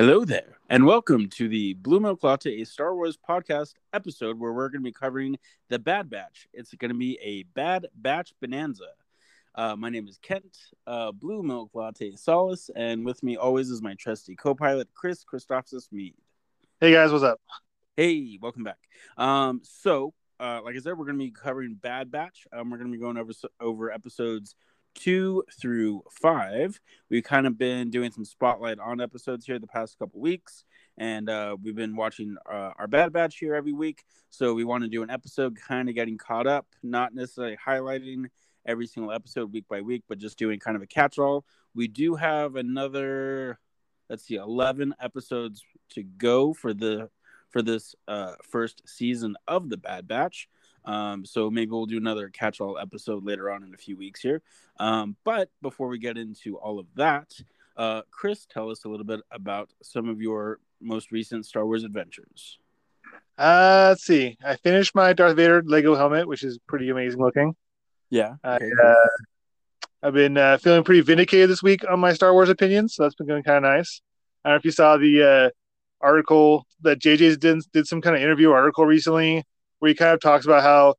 Hello there, and welcome to the Blue Milk Latte, a Star Wars podcast episode where we're going to be covering the Bad Batch. It's going to be a Bad Batch bonanza. Uh, my name is Kent, uh, Blue Milk Latte Salas, and with me always is my trusty co pilot, Chris Christophsis Meade. Hey guys, what's up? Hey, welcome back. Um, so, uh, like I said, we're going to be covering Bad Batch. Um, we're going to be going over over episodes two through five. We've kind of been doing some spotlight on episodes here the past couple weeks, and uh, we've been watching uh, our Bad Batch here every week. So we want to do an episode, kind of getting caught up, not necessarily highlighting every single episode week by week, but just doing kind of a catch-all. We do have another, let's see, eleven episodes to go for the for this uh, first season of the Bad Batch. Um, so maybe we'll do another catch-all episode later on in a few weeks here. Um, but before we get into all of that, uh, Chris, tell us a little bit about some of your most recent Star Wars adventures. Uh, let's see. I finished my Darth Vader Lego helmet, which is pretty amazing looking. Yeah. Okay. I, uh, I've been uh, feeling pretty vindicated this week on my Star Wars opinions, so that's been going kind of nice. I don't know if you saw the uh, article that JJ's did did some kind of interview article recently where he kind of talks about how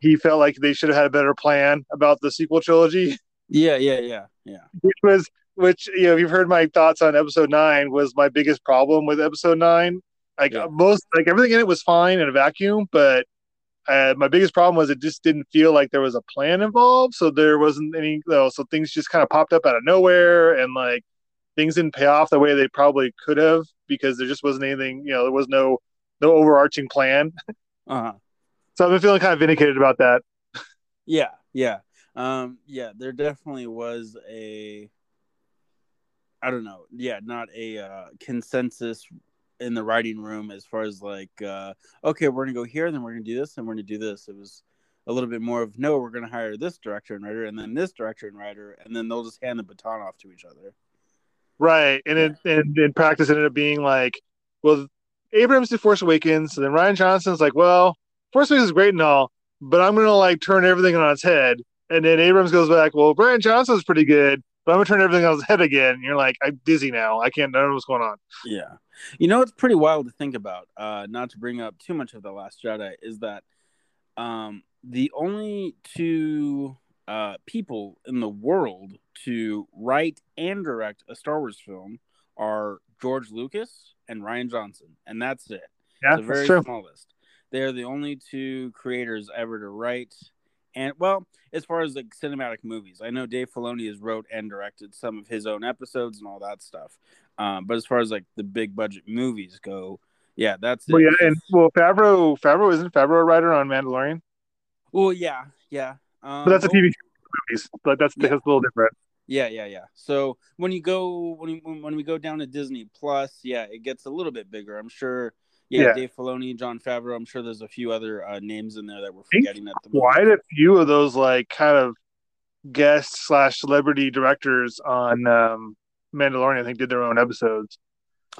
he felt like they should have had a better plan about the sequel trilogy. Yeah, yeah, yeah, yeah. Which was, which you know, if you've heard my thoughts on episode nine was my biggest problem with episode nine. Like yeah. most, like everything in it was fine in a vacuum, but uh, my biggest problem was it just didn't feel like there was a plan involved. So there wasn't any, you know, so things just kind of popped up out of nowhere, and like things didn't pay off the way they probably could have because there just wasn't anything, you know, there was no no overarching plan. Uh-huh. So I've been feeling kind of vindicated about that. Yeah, yeah. Um, yeah, there definitely was a I don't know, yeah, not a uh, consensus in the writing room as far as like uh, okay, we're gonna go here, then we're gonna do this, and we're gonna do this. It was a little bit more of no, we're gonna hire this director and writer, and then this director and writer, and then they'll just hand the baton off to each other. Right, and in, and in practice, it ended up being like, well, Abrams did Force Awakens, and then Rian Johnson's like, well, Force Awakens is great and all, but I'm gonna like turn everything on its head. And then Abrams goes back, well, Rian Johnson's pretty good, but I'm gonna turn everything on its head again. And you're like, I'm dizzy now. I can't. I don't know what's going on. Yeah, you know, it's pretty wild to think about. Uh, not to bring up too much of the Last Jedi, is that um, the only two uh, people in the world to write and direct a Star Wars film are George Lucas and Rian Johnson, and that's it. Yeah, it's very true. small list. They're the only two creators ever to write, and well, as far as like cinematic movies, I know Dave Filoni has wrote and directed some of his own episodes and all that stuff. Um, but as far as like the big budget movies go, yeah, that's well, it. yeah, and well, Favreau, Favreau isn't Favreau a writer on Mandalorian? Well, yeah, yeah. Um, but that's a TV movies, but that's, yeah. that's a little different. Yeah, yeah, yeah. So when you go when you, when we go down to Disney Plus, yeah, it gets a little bit bigger. I'm sure. Yeah, yeah. Dave Filoni, Jon Favreau. I'm sure there's a few other uh, names in there that we're forgetting at the moment. Quite a few of those like kind of guest slash celebrity directors on um, Mandalorian. I think did their own episodes.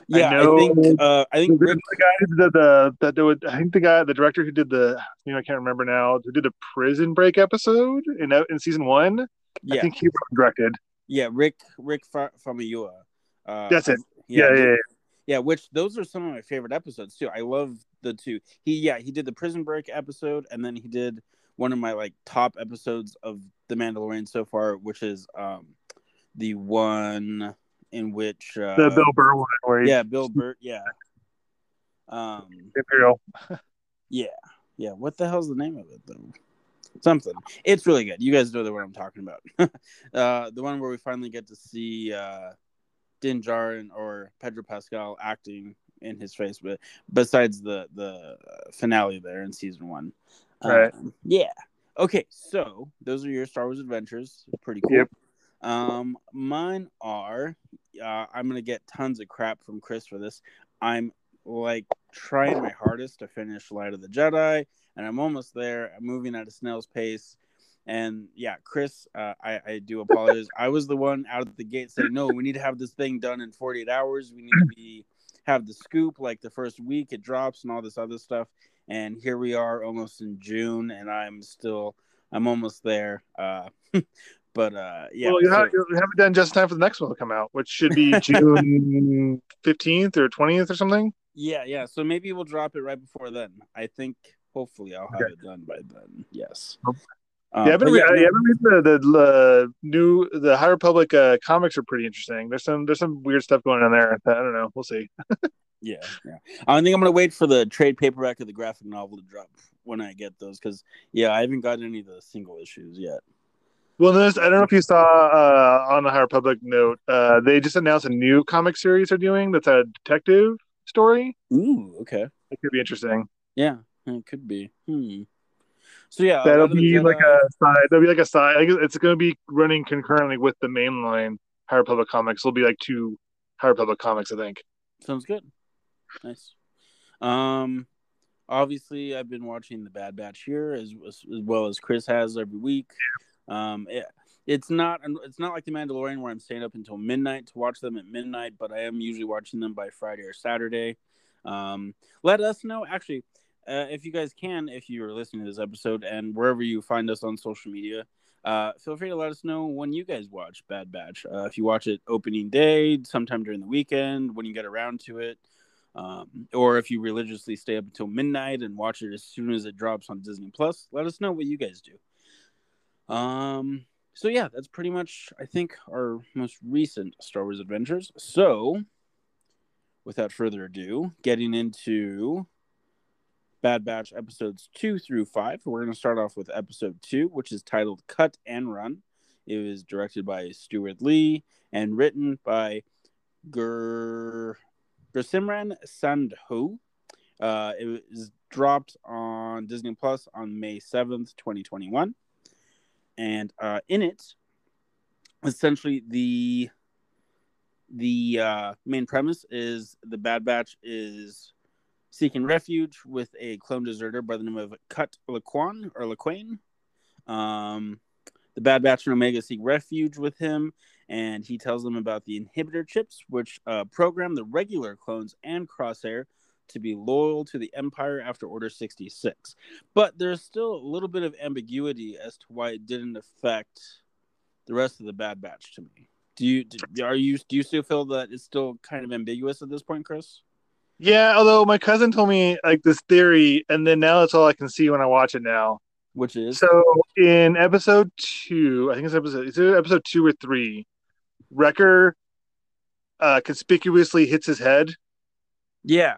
Yeah, I, I think uh, I think Rick, the guy who did the that would I think the guy the director who did the you know I can't remember now who did the Prison Break episode in in season one. Yeah. I think he directed. Yeah, Rick Rick Famuyiwa. Uh, That's it. Yeah, yeah, yeah, yeah, yeah. Which those are some of my favorite episodes too. I love the two. He yeah he did the Prison Break episode, and then he did one of my like top episodes of The Mandalorian so far, which is um the one in which uh, the Bill Burr one. Where yeah, Bill Burr. Yeah. Um. Imperial. yeah, yeah. What the hell's the name of it though? Something. It's really good. You guys know what I'm talking about. uh, the one where we finally get to see uh, Din Djarin or Pedro Pascal acting in his face, but besides the the finale there in season one. Right. Um, yeah. Okay, so those are your Star Wars adventures. Pretty cool. Yep. Um, mine are. Uh, I'm gonna get tons of crap from Chris for this. I'm like trying my hardest to finish Light of the Jedi and I'm almost there. I'm moving at a snail's pace. And yeah, Chris, uh, I, I do apologize. I was the one out of the gate saying, no, we need to have this thing done in 48 hours. We need to be have the scoop like the first week it drops and all this other stuff. And here we are almost in June, and I'm still I'm almost there. Uh, But uh, yeah, well, you, so, have, you have it done just in time for the next one to come out, which should be June fifteenth or twentieth or something. Yeah, yeah. So maybe we'll drop it right before then. I think hopefully I'll have Okay. it done by then. Yes. Okay. Um, yeah, I've been, re- yeah, I no- haven't read the, the uh, new the High Republic uh, comics are pretty interesting. There's some there's some weird stuff going on there. I don't know. We'll see. Yeah, yeah. I think I'm gonna wait for the trade paperback of the graphic novel to drop when I get those because yeah, I haven't got any of the single issues yet. Well, this, I don't know if you saw uh, on the High Republic note, uh, they just announced a new comic series they're doing that's a detective story. Ooh, okay. It could be interesting. Yeah, it could be. Hmm. So yeah, That'll Light of the be like a side. That'll be like a side. I guess it's going to be running concurrently with the mainline High Republic comics. It'll be like two High Republic comics, I think. Sounds good. Nice. Um, obviously, I've been watching the Bad Batch here as as, well as Chris has every week. Um, it, it's not it's not like the Mandalorian where I'm staying up until midnight to watch them at midnight, but I am usually watching them by Friday or Saturday. Um, let us know actually uh, if you guys can, if you are listening to this episode and wherever you find us on social media. Uh, feel free to let us know when you guys watch Bad Batch. Uh, if you watch it opening day, sometime during the weekend, when you get around to it, um, or if you religiously stay up until midnight and watch it as soon as it drops on Disney Plus, let us know what you guys do. Um, so yeah, that's pretty much I think our most recent Star Wars adventures. So, without further ado, getting into Bad Batch episodes two through five. We're going to start off with episode two, which is titled "Cut and Run." It was directed by Steward Lee and written by Gur Gursimran Sandhu. Uh, it was dropped on Disney Plus on May seventh, twenty twenty one, and uh, in it, essentially the the uh, main premise is the Bad Batch is seeking refuge with a clone deserter by the name of Cut Laquan or Laquane. Um, the Bad Batch and Omega seek refuge with him, and he tells them about the inhibitor chips, which uh, program the regular clones and Crosshair to be loyal to the Empire after Order 66. But there's still a little bit of ambiguity as to why it didn't affect the rest of the Bad Batch to me. Do you do, are you do you still feel that it's still kind of ambiguous at this point, Chris? Yeah, although my cousin told me like this theory, and then now that's all I can see when I watch it now. Which is So in episode two, I think it's episode it's episode two or three, Wrecker uh, conspicuously hits his head, yeah,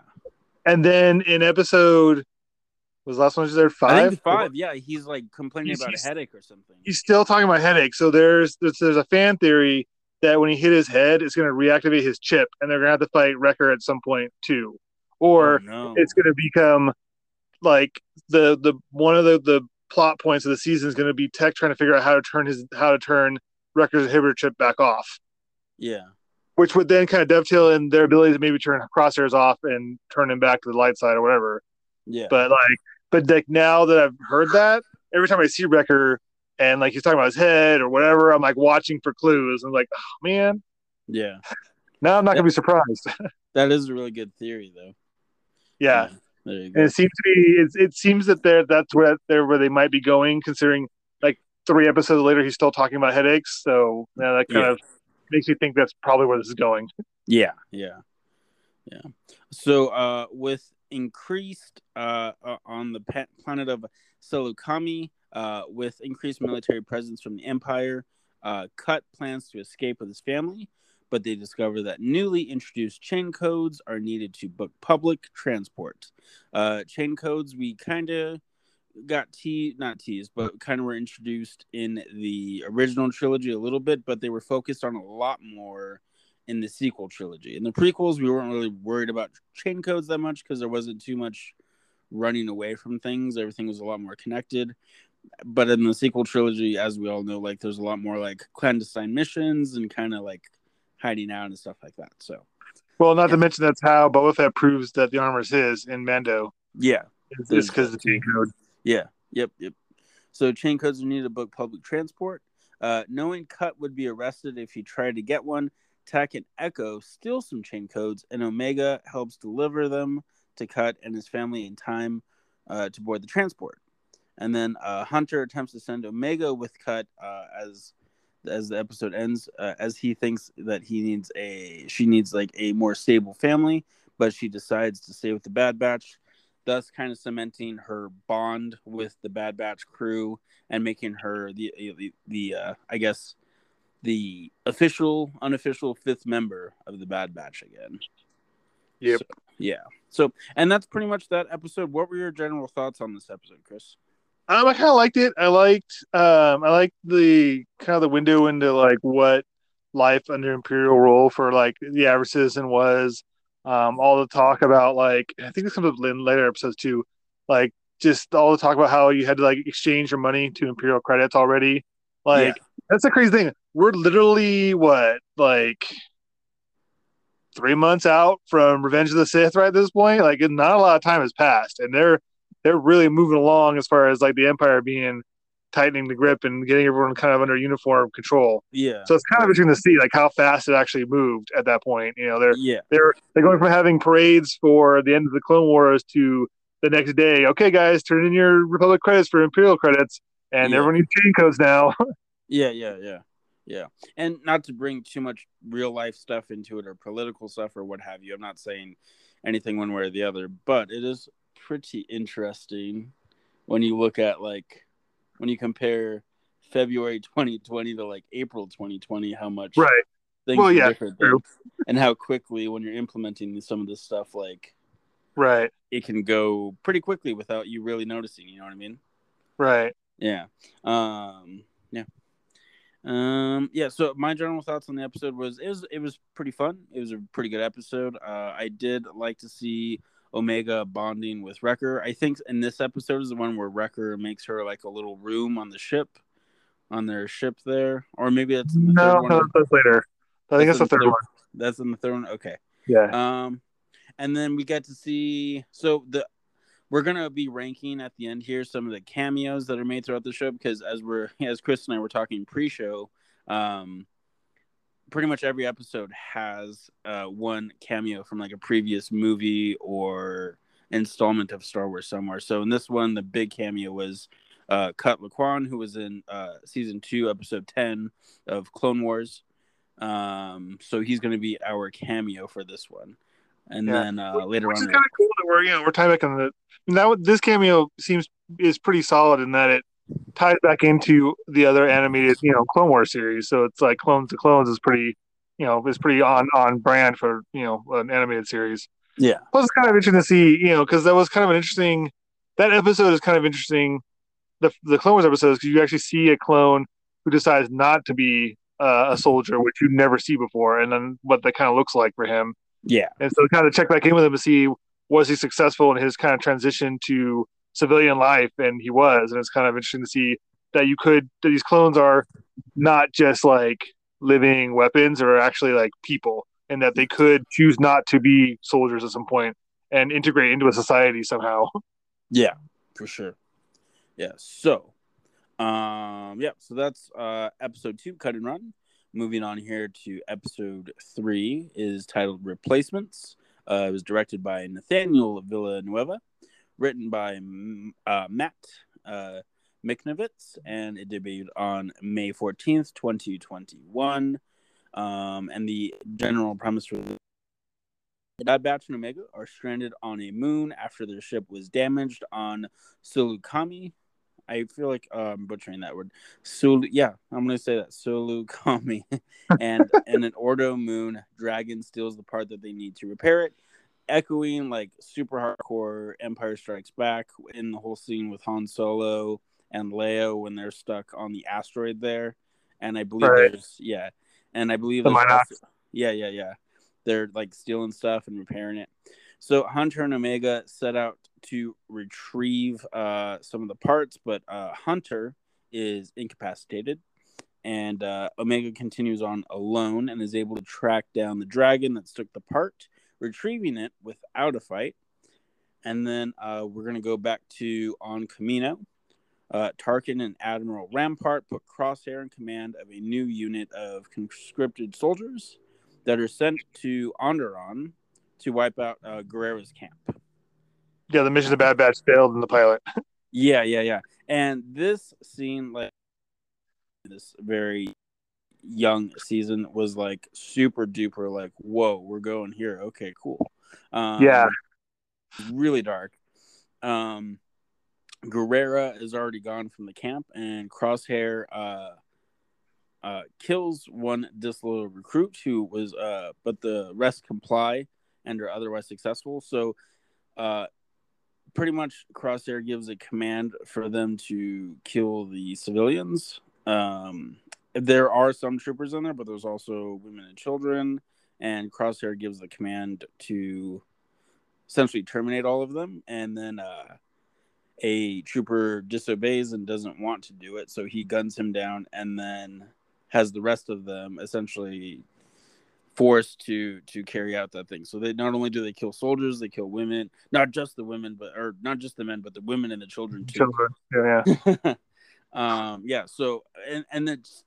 and then in episode was the last one was there I five? think five. Yeah, he's like complaining He's- about a headache or something. He's still talking about headache. So there's there's, there's a fan theory that when he hit his head, it's going to reactivate his chip, and they're going to have to fight Wrecker at some point too, or Oh, no. it's going to become like the the one of the the plot points of the season is going to be Tech trying to figure out how to turn his how to turn Wrecker's inhibitor chip back off, yeah, which would then kind of dovetail in their ability to maybe turn crosshairs off and turn him back to the light side or whatever. yeah, But like, but like now that I've heard that, every time I see Wrecker and like he's talking about his head or whatever, I'm like watching for clues. I'm like, oh man, yeah. now I'm not gonna be surprised. That is a really good theory, though. yeah. there you and it seems to be it, it seems that they're that's where they're where they might be going considering like three episodes later he's still talking about headaches so yeah, that kind Yeah. of makes me think that's probably where this is going Yeah, yeah, yeah. So, uh, with increased uh, uh on the pa- planet of Saleucami, uh, with increased military presence from the Empire, uh, Cut plans to escape with his family, but they discover that newly introduced chain codes are needed to book public transport. Uh, chain codes we kind of got teased, not teased, but kind of were introduced in the original trilogy a little bit, but they were focused on a lot more in the sequel trilogy. In the prequels, we weren't really worried about chain codes that much because there wasn't too much running away from things. Everything was a lot more connected. But in the sequel trilogy, as we all know, like there's a lot more like clandestine missions and kind of like hiding out and stuff like that. So well not Yeah. to mention that's how Boba Fett proves that the armor is his in Mando yeah, it's because the chain code Yeah. Yep. Yep. So chain codes are needed to book public transport. Uh, knowing Cut would be arrested if he tried to get one, Tech and Echo steal some chain codes, and Omega helps deliver them to Cut and his family in time uh, to board the transport. And then uh, Hunter attempts to send Omega with Cut uh, as as the episode ends, uh, as he thinks that he needs a she needs like a more stable family, but she decides to stay with the Bad Batch, thus kind of cementing her bond with the Bad Batch crew and making her the the, the uh, I guess the official unofficial fifth member of the Bad Batch again. Yep. So, yeah. So, and that's pretty much that episode. What were your general thoughts on this episode, Chris? Um, I kind of liked it. I liked, um, I liked the kind of the window into like what life under Imperial rule for like the average citizen was. Um, all the talk about like I think this comes up in later episodes too, like just all the talk about how you had to like exchange your money to Imperial credits already. Like yeah. that's the crazy thing. We're literally what like three months out from Revenge of the Sith right at this point. Like not a lot of time has passed, and they're they're really moving along as far as like the Empire being tightening the grip and getting everyone kind of under uniform control. Yeah. So it's kind of interesting to see like how fast it actually moved at that point. You know, they're yeah they're they're going from having parades for the end of the Clone Wars to the next day. Okay, guys, turn in your Republic credits for Imperial credits, and yeah. everyone needs chain codes now. yeah, yeah, yeah. Yeah. And not to bring too much real life stuff into it or political stuff or what have you. I'm not saying anything one way or the other, but it is pretty interesting when you look at like when you compare February 2020 to like April 2020, how much right things well, yeah, different and how quickly when you're implementing some of this stuff, like right, it can go pretty quickly without you really noticing. You know what I mean? Right. Yeah. Um. Yeah. Um, yeah. So my general thoughts on the episode was it was it was pretty fun. It was a pretty good episode. Uh, I did like to see Omega bonding with Wrecker. I think in this episode is the one where Wrecker makes her like a little room on the ship, on their ship there, or maybe that's in the no, no, that's later. I think that's, that's the third, third one. That's in the third one. Okay. Yeah. Um, and then we get to see so the we're gonna be ranking at the end here some of the cameos that are made throughout the show because as we're as Chris and I were talking pre-show, um, pretty much every episode has uh, one cameo from like a previous movie or installment of Star Wars somewhere. So in this one, the big cameo was uh, Cut Lawquane, who was in uh, season two, episode ten of Clone Wars. Um, so he's going to be our cameo for this one and yeah. then uh, later Which on, is kind of cool that we're you know we're tied back on the that this cameo seems is pretty solid in that it ties back into the other animated you know Clone Wars series. So it's like Clones to Clones is pretty you know is pretty on on brand for you know an animated series. Yeah. Plus, it's kind of interesting to see you know because that was kind of an interesting that episode is kind of interesting. The the Clone Wars episode because you actually see a clone who decides not to be uh, a soldier, which you never see before, and then what that kind of looks like for him. Yeah. And so kind of check back in with him to see was he successful in his kind of transition to civilian life, and he was. And it's kind of interesting to see that you could that these clones are not just like living weapons or actually like people, and that they could choose not to be soldiers at some point and integrate into a society somehow. Yeah, for sure. Yeah. So, um, yeah. So that's uh episode two, cut and run. Moving on here to episode three is titled Replacements. Uh, it was directed by Nathaniel Villanueva, written by uh, Matt uh, Michnovetz, and it debuted on May 14th, 2021. Um, and the general premise the Bad Batch and Omega are stranded on a moon after their ship was damaged on Sulukami. I feel like uh, I'm butchering that word. Sulu, yeah, I'm gonna say that. Sulukami, and and an Ordo Moon dragon steals the part that they need to repair it, echoing like super hardcore Empire Strikes Back in the whole scene with Han Solo and Leia when they're stuck on the asteroid there, and I believe right. there's yeah, and I believe the also, yeah yeah yeah, they're like stealing stuff and repairing it. So Hunter and Omega set out to retrieve uh, some of the parts, but uh, Hunter is incapacitated, and uh, Omega continues on alone and is able to track down the dragon that took the part, retrieving it without a fight. And then uh, we're going to go back to on Camino. Uh, Tarkin and Admiral Rampart put Crosshair in command of a new unit of conscripted soldiers that are sent to Onderon to wipe out uh, Gerrera's camp. Yeah, the mission of Bad Batch failed in the pilot. yeah, yeah, yeah. And this scene, like, this very young season was like super duper like whoa we're going here. Okay cool. Um, yeah. really dark. Um Gerrera is already gone from the camp and crosshair uh uh kills one disloyal recruit who was uh but the rest comply and are otherwise successful. So uh pretty much crosshair gives a command for them to kill the civilians. Um there are some troopers in there, but there's also women and children. And Crosshair gives the command to essentially terminate all of them. And then uh, a trooper disobeys and doesn't want to do it. So he guns him down and then has the rest of them essentially forced to to carry out that thing. So they not only do they kill soldiers, they kill women, not just the women, but or not just the men, but the women and the children too. Children, yeah, yeah. um, yeah. So and and it's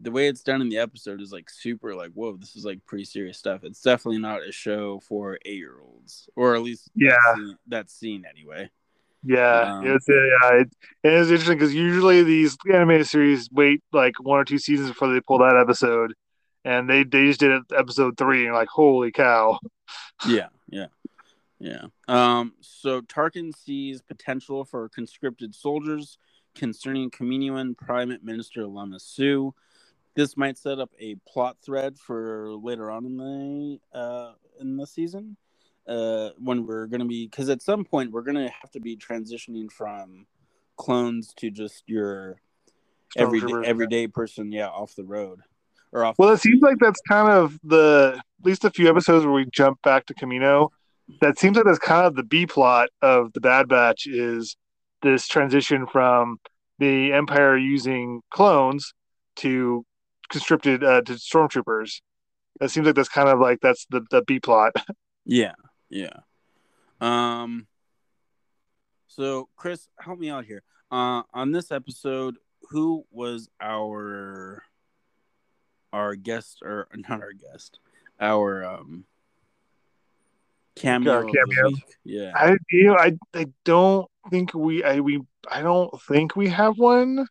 the way it's done in the episode is like super like whoa this is like pretty serious stuff. It's definitely not a show for eight year olds or at least yeah. that scene, anyway. Yeah um, it's yeah it, it is interesting because usually these animated series wait like one or two seasons before they pull that episode and they they just did it episode three and like holy cow. Yeah yeah yeah. Um so tarkin sees potential for conscripted soldiers concerning Kaminoan Prime Minister Lama Su this might set up a plot thread for later on in the uh, in the season uh, when we're going to be because at some point we're going to have to be transitioning from clones to just your everyday everyday person, yeah, off the road or off. Well, it seems like that's kind of the at least a few episodes where we jump back to Kamino. That seems like that's kind of the B plot of the Bad Batch is this transition from the Empire using clones to conscripted uh, to stormtroopers. It seems like that's kind of like that's the the B plot. Yeah, yeah. Um. So, Chris, help me out here. Uh, on this episode, who was our our guest or not our guest, our um cameo? cameo. Yeah, I you know I I don't think we I we I don't think we have one. We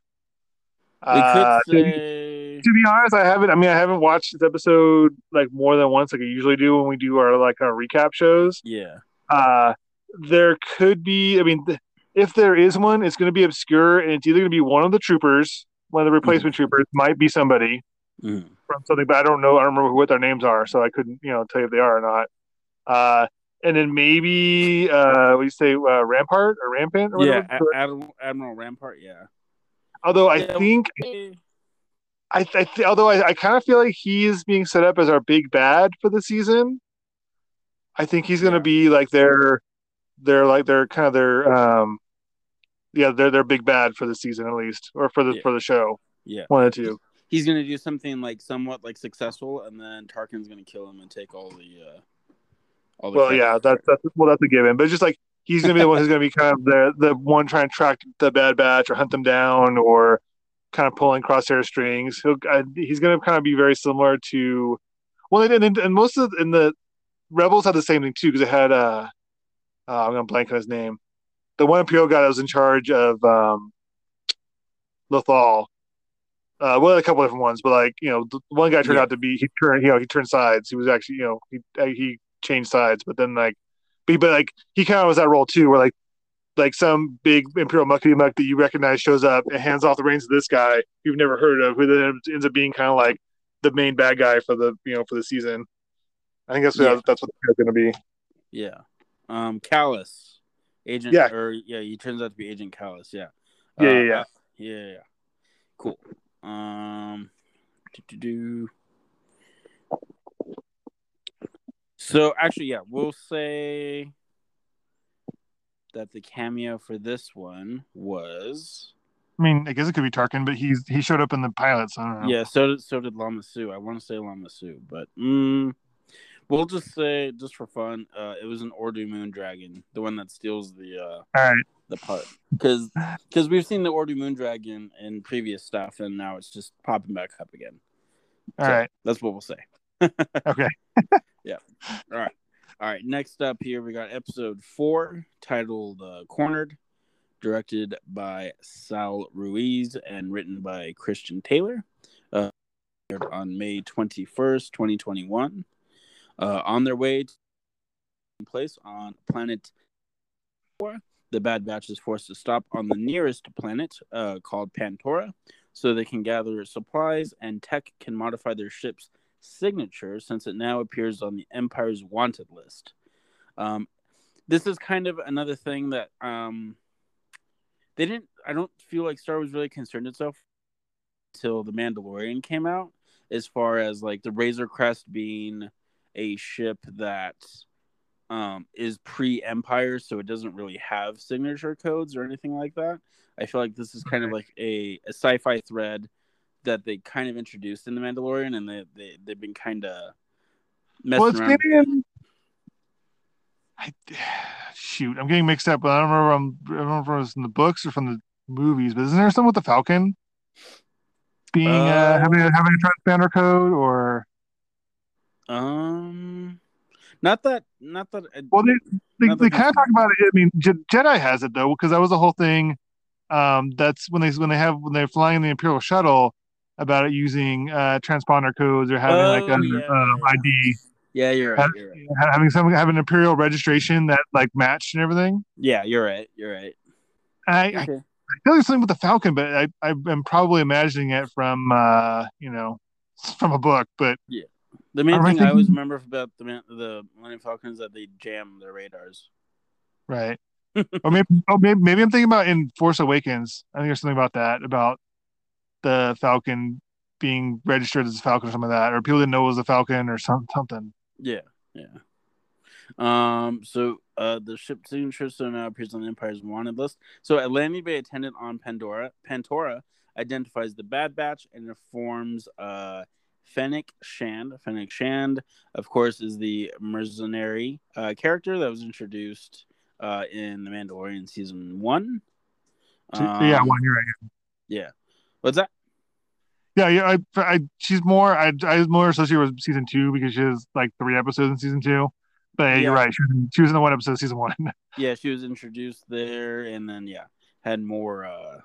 uh, could say to be honest, I haven't. I mean, I haven't watched this episode like more than once, like I usually do when we do our like our recap shows. Yeah. Uh, there could be. I mean, th- if there is one, it's going to be obscure, and it's either going to be one of the troopers, one of the replacement mm. troopers, might be somebody mm. from something, but I don't know. I don't remember what their names are, so I couldn't, you know, tell you if they are or not. Uh, and then maybe uh, we say uh, Rampart or Rampant or yeah, Admiral, Admiral Rampart. Yeah. Although I yeah, think. I, I th- although I, I kind of feel like he's being set up as our big bad for the season. I think he's going to be like their, their like their kind of their, um, yeah, they're their big bad for the season at least, or for the yeah. for the show. Yeah, one or two. He's going to do something like somewhat like successful, and then Tarkin's going to kill him and take all the. uh all the Well, yeah, that's that's well, that's a given, but just like he's going to be the one who's going to be kind of the the one trying to track the Bad Batch or hunt them down or kind of pulling crosshair strings. He'll uh, he's going to kind of be very similar to well, and, and, and most of the, and the rebels had the same thing too because they had uh, uh I'm going to blank on his name, the one Imperial guy that was in charge of um, Lothal. Uh, well, a couple different ones, but like you know, the one guy turned yeah. out to be he turned you know he turned sides. He was actually you know he he changed sides, but then like, but, but like he kind of was that role too, where like like some big imperial muckety muck that you recognize shows up and hands off the reins to this guy you've never heard of, who then ends up being kind of like the main bad guy for the you know for the season. I think that's yeah. that's what it's going to be. Yeah, um, Kallus, Agent. Yeah, or yeah, he turns out to be Agent Kallus. Yeah. Yeah, uh, yeah, yeah. Uh, yeah, yeah. Cool. Um, do. So actually, yeah, we'll say that the cameo for this one was. I mean, I guess it could be Tarkin, but he's he showed up in the pilot, so I don't know. Yeah, so did so did Lama Su. I want to say Lama Su, but mm, we'll just say just for fun, uh, it was an Ordo Moon Dragon, the one that steals the uh, all right the part because because we've seen the Ordo Moon Dragon in previous stuff, and now it's just popping back up again. All so right, that's what we'll say. okay. yeah. All right. All right, next up here we got episode four titled uh, Cornered, directed by Saul Ruiz and written by Christian Taylor. Uh, on May 21st, 2021. Uh, on their way to place on planet the Bad Batch is forced to stop on the nearest planet uh, called Pantora so they can gather supplies and tech can modify their ship's signature since it now appears on the Empire's wanted list. Um, this is kind of another thing that um, they didn't, I don't feel like Star Wars really concerned itself until The Mandalorian came out, as far as like the Razor Crest being a ship that um, is pre Empire, so it doesn't really have signature codes or anything like that. I feel like this is kind of like a, a sci fi thread that they kind of introduced in The Mandalorian, and they, they, they've been kind of messing well, around. Getting, I, shoot, I'm getting mixed up, but I don't remember, I'm, I don't remember if it was in the books or from the movies, but isn't there something with the Falcon? Being uh, uh having a, having a transponder code or um not that, not that. Well, they they, they kind of talk about it. I mean, Je- Jedi has it though, because that was the whole thing. Um, that's when they when they have when they're flying the Imperial shuttle about it using uh, transponder codes or having oh, like an yeah, um. ID. Yeah, you're right. You're right. Having some having Imperial registration that like matched and everything. Yeah, you're right. You're right. I, okay. I, I feel like something with the Falcon, but I I'm probably imagining it from uh you know from a book, but yeah. The main thing I always remember about the the Millennium Falcons that they jam their radars. Right. or maybe, oh, maybe, maybe I'm thinking about in Force Awakens. I think there's something about that about the Falcon being registered as a Falcon or something like that, or people didn't know it was a Falcon or some, something. Yeah, yeah. Um. So, uh, the ship signature so now appears on the Empire's wanted list. So, a landing bay attendant on Pandora, Pantora identifies the Bad Batch and informs uh Fennec Shand. Fennec Shand, of course, is the mercenary uh, character that was introduced uh, in The Mandalorian season one. Um, yeah, one. You're right. Yeah. What's that? Yeah, yeah. I, I, she's more. I, I was more associated with season two because she has like three episodes in season two. But yeah, you're right. She was, in, she was in the one episode of season one. yeah, she was introduced there, and then yeah, had more uh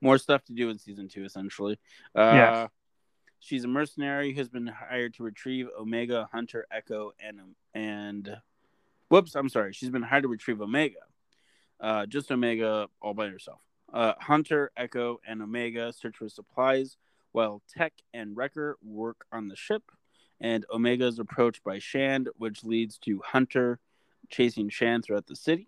more stuff to do in season two, essentially. Uh, yeah. She's a mercenary who's been hired to retrieve Omega, Hunter, Echo, and and whoops, I'm sorry. She's been hired to retrieve Omega. Uh, just Omega all by herself. Uh, Hunter, Echo, and Omega search for supplies while Tech and Wrecker work on the ship. And Omega is approached by Shand, which leads to Hunter chasing Shand throughout the city.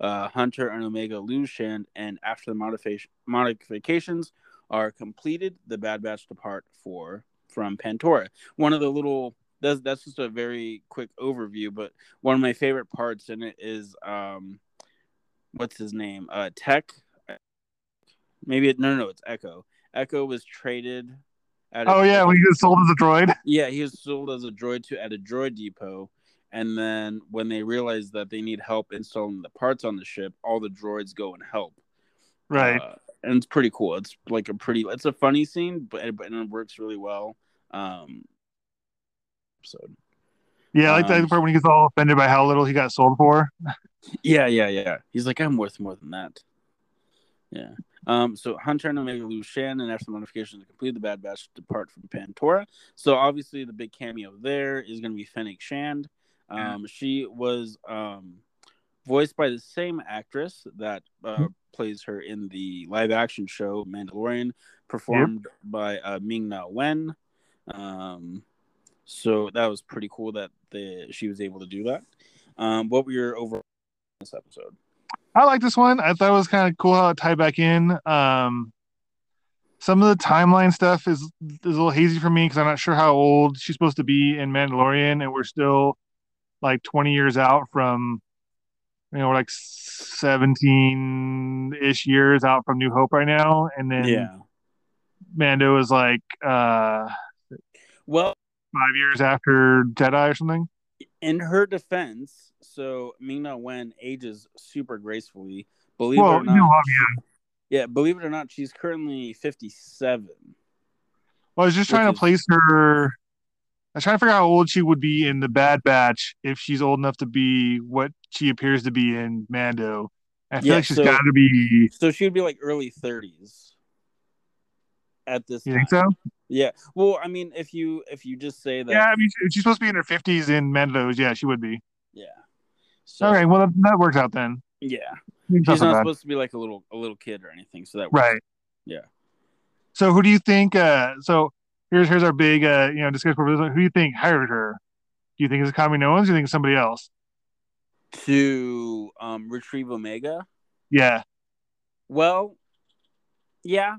Uh, Hunter and Omega lose Shand, and after the modification modifications, are completed, the Bad Batch depart for from Pantora. One of the little that's that's just a very quick overview, but one of my favorite parts in it is um what's his name? Uh Tech. Maybe it, no no no it's Echo. Echo was traded Oh a, yeah, when he was sold as a droid. Yeah, he was sold as a droid to at a droid depot. And then when they realize that they need help installing the parts on the ship, all the droids go and help. Right. Uh, and it's pretty cool. It's like a pretty, it's a funny scene, but but it works really well. Um, episode. Yeah, I like um, that part when he gets all offended by how little he got sold for. Yeah, yeah, yeah. He's like, I'm worth more than that. Yeah. Um, so Hunter and Omega lose Shannon after the modifications are complete. The Bad Batch depart from Pantora. So obviously the big cameo there is going to be Fennec Shand. Um, she was um voiced by the same actress that uh, mm-hmm. plays her in the live action show Mandalorian, performed yep. by uh, Ming Na Wen. Um, so that was pretty cool that the she was able to do that. Um, what were your overall this episode? I like this one. I thought it was kind of cool how it tied back in. Um, some of the timeline stuff is is a little hazy for me because I'm not sure how old she's supposed to be in Mandalorian, and we're still like 20 years out from you know, we're like 17 ish years out from New Hope right now. And then yeah. Mando is like, uh, well, five years after Jedi or something. In her defense, so Ming-Na Wen ages super gracefully. Believe well, it or not, you know, yeah. yeah, believe it or not, she's currently 57. Well, I was just trying to place her I was trying to figure out how old she would be in the Bad Batch if she's old enough to be what she appears to be in Mando. I feel yeah, like she's so, got to be. So she would be like early thirties. At this, you time. think so? Yeah. Well, I mean, if you if you just say that. Yeah, I mean, she's supposed to be in her fifties in Mandos. Yeah, she would be. Yeah. So, All right. Well, that, that works out then. Yeah. She's not, supposed to be like a little a little kid or anything. So that works. right. Yeah. So who do you think? Uh, so here's here's our big uh, you know discussion. Who do you think hired her? Do you think it's Kaminoans? Or do you think it's somebody else? To um, retrieve Omega. Yeah. Well, yeah.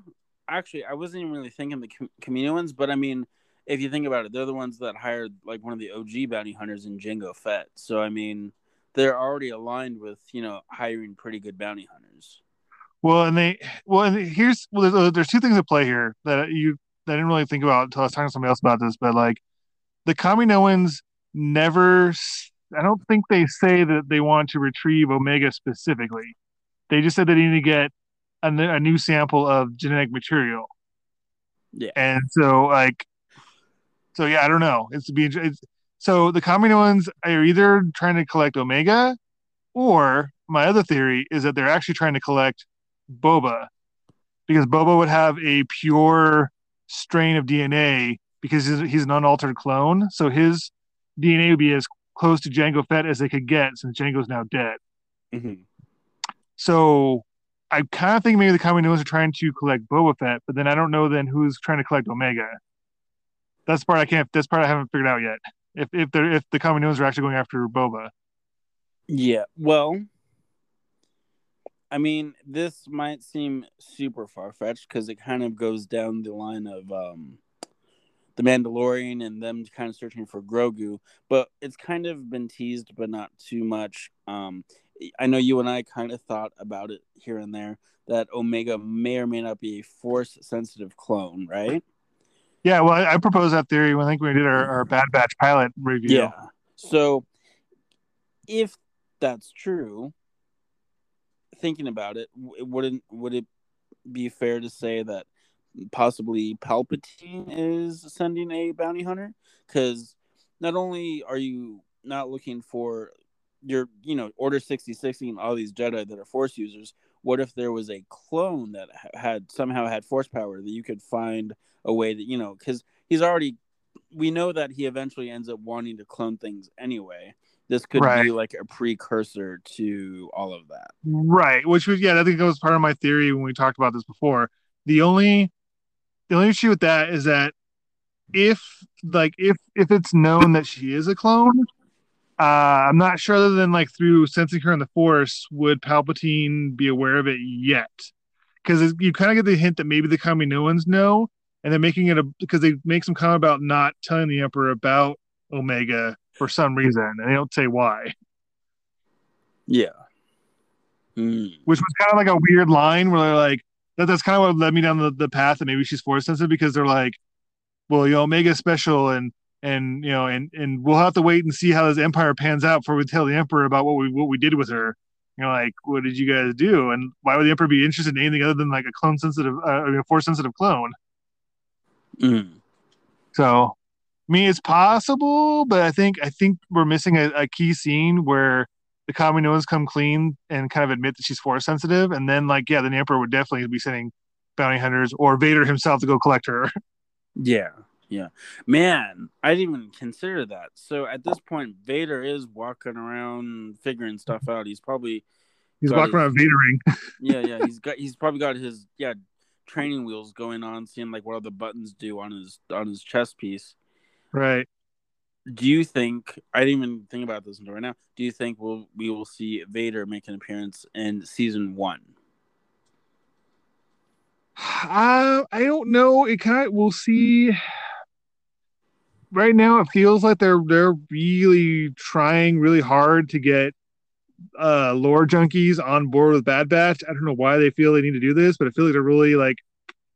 Actually, I wasn't even really thinking the Kaminoans, but I mean, if you think about it, they're the ones that hired like one of the OG bounty hunters in Jango Fett. So I mean, they're already aligned with you know hiring pretty good bounty hunters. Well, and they well, and here's well, there's, uh, there's two things at play here that you that I didn't really think about until I was talking to somebody else about this. But like the Kaminoans never, I don't think they say that they want to retrieve Omega specifically. They just said they need to get a, a new sample of genetic material. Yeah, and so like, so yeah, I don't know. It's to be it's so the Kaminoans are either trying to collect Omega, or my other theory is that they're actually trying to collect Boba because Boba would have a pure strain of DNA because he's, he's an unaltered clone. So his DNA would be as close to Jango Fett as they could get since Jango's now dead. Mm-hmm. So I kind of think maybe the Kaminoans are trying to collect Boba Fett, but then I don't know then who's trying to collect Omega. That's the part I can't. That's part I haven't figured out yet. If if they're if the Kaminoans are actually going after Boba. Yeah. Well, I mean, this might seem super far fetched because it kind of goes down the line of um, the Mandalorian and them kind of searching for Grogu, but it's kind of been teased, but not too much. Um, I know you and I kind of thought about it here and there that Omega may or may not be a force sensitive clone, right? Yeah, well, I, I proposed that theory when I think we did our, our Bad Batch pilot review. Yeah. So, if that's true, thinking about it, wouldn't would it be fair to say that possibly Palpatine is sending a bounty hunter? Because not only are you not looking for your, you know, Order sixty six and all these Jedi that are Force users. What if there was a clone that had somehow had Force power that you could find a way that you know? Because he's already, we know that he eventually ends up wanting to clone things anyway this could right. be like a precursor to all of that. Right. Which was yeah, I think that was part of my theory when we talked about this before. The only the only issue with that is that if like if if it's known that she is a clone, uh, I'm not sure other than like through sensing her in the force, would Palpatine be aware of it yet? Because you kind of get the hint that maybe the Kaminoans know, and they're making it a because they make some comment about not telling the Emperor about Omega for some reason, and they don't say why. Yeah. Mm. Which was kind of like a weird line where they're like, that, that's kind of what led me down the, the path that maybe she's force sensitive because they're like, well, you know, Omega special and and you know, and and we'll have to wait and see how this empire pans out before we tell the emperor about what we what we did with her. You know, like what did you guys do, and why would the emperor be interested in anything other than like a clone sensitive, uh, I mean, a force sensitive clone? Mm. So I mean, it's possible, but I think I think we're missing a, a key scene where the Kaminoans come clean and kind of admit that she's force sensitive, and then like yeah, the Emperor would definitely be sending bounty hunters or Vader himself to go collect her. Yeah, yeah, man, I didn't even consider that. So at this point, Vader is walking around figuring stuff out. He's probably he's walking his, around Vadering. yeah, yeah, he's got he's probably got his yeah training wheels going on, seeing like what all the buttons do on his on his chest piece. Right. Do you think I didn't even think about this until right now? Do you think we'll we will see Vader make an appearance in season one? Uh, I don't know. It kind of we'll see. Right now, it feels like they're they're really trying really hard to get uh lore junkies on board with Bad Batch. I don't know why they feel they need to do this, but I feel like they're really like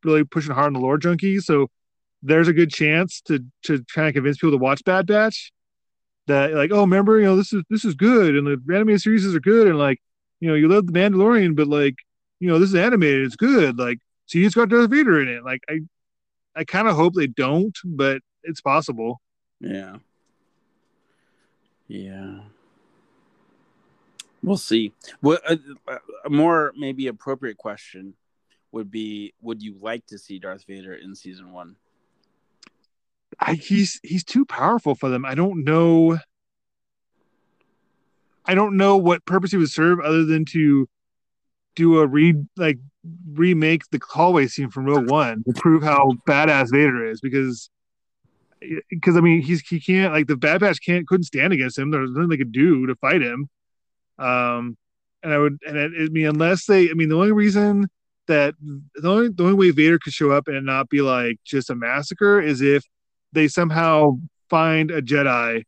really pushing hard on the lore junkies. So there's a good chance to to try and convince people to watch Bad Batch. That like, oh, remember, you know, this is this is good, and the animated series are good, and like, you know, you love the Mandalorian, but like, you know, this is animated, it's good. Like, see, it's got Darth Vader in it. Like, I, I kind of hope they don't, but it's possible. Yeah. Yeah. We'll see. What a, a more maybe appropriate question would be: Would you like to see Darth Vader in season one? I, he's he's too powerful for them. I don't know. I don't know what purpose he would serve other than to do a re like remake the hallway scene from Rogue One to prove how badass Vader is because because I mean he's he can't like the Bad Batch can't couldn't stand against him. There's nothing they could do to fight him. Um, and I would and it, I mean unless they I mean the only reason that the only the only way Vader could show up and not be like just a massacre is if they somehow find a Jedi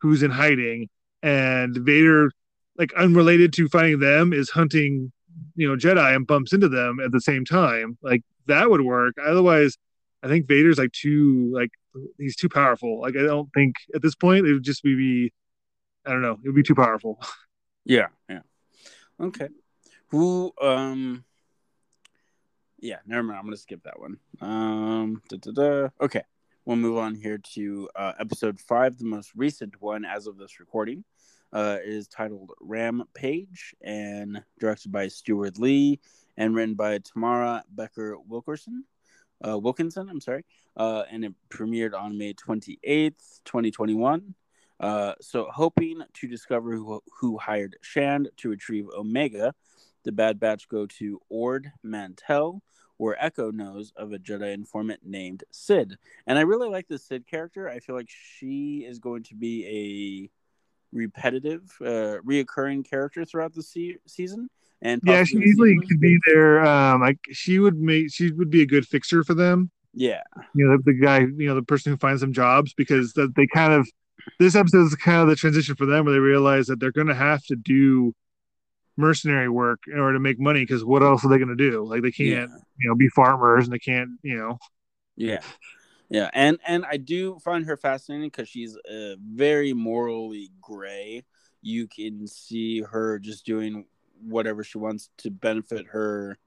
who's in hiding and Vader like unrelated to finding them is hunting you know Jedi and bumps into them at the same time like that would work otherwise I think Vader's like too like he's too powerful like I don't think at this point it would just be I don't know it would be too powerful yeah yeah okay who um yeah, never mind. I'm gonna skip that one. Um, da, da, da. okay, we'll move on here to uh, episode five, the most recent one as of this recording. Uh, is titled Rampage and directed by Steward Lee and written by Tamara Becker Wilkerson. Uh, Wilkinson, I'm sorry, uh, and it premiered on May 28th, 2021. Uh, so, hoping to discover who, who hired Shand to retrieve Omega, the Bad Batch go to Ord Mantell, where Echo knows of a Jedi informant named Cid. And I really like the Cid character. I feel like she is going to be a repetitive, uh, reoccurring character throughout the se- season. And yeah, she easily could be there. Um, like she would make, she would be a good fixer for them. Yeah, you know the, the guy, you know the person who finds them jobs because the, they kind of this episode is kind of the transition for them where they realize that they're going to have to do mercenary work in order to make money because what else are they going to do like they can't yeah. you know be farmers and they can't you know yeah yeah and and i do find her fascinating because she's uh, very morally gray you can see her just doing whatever she wants to benefit her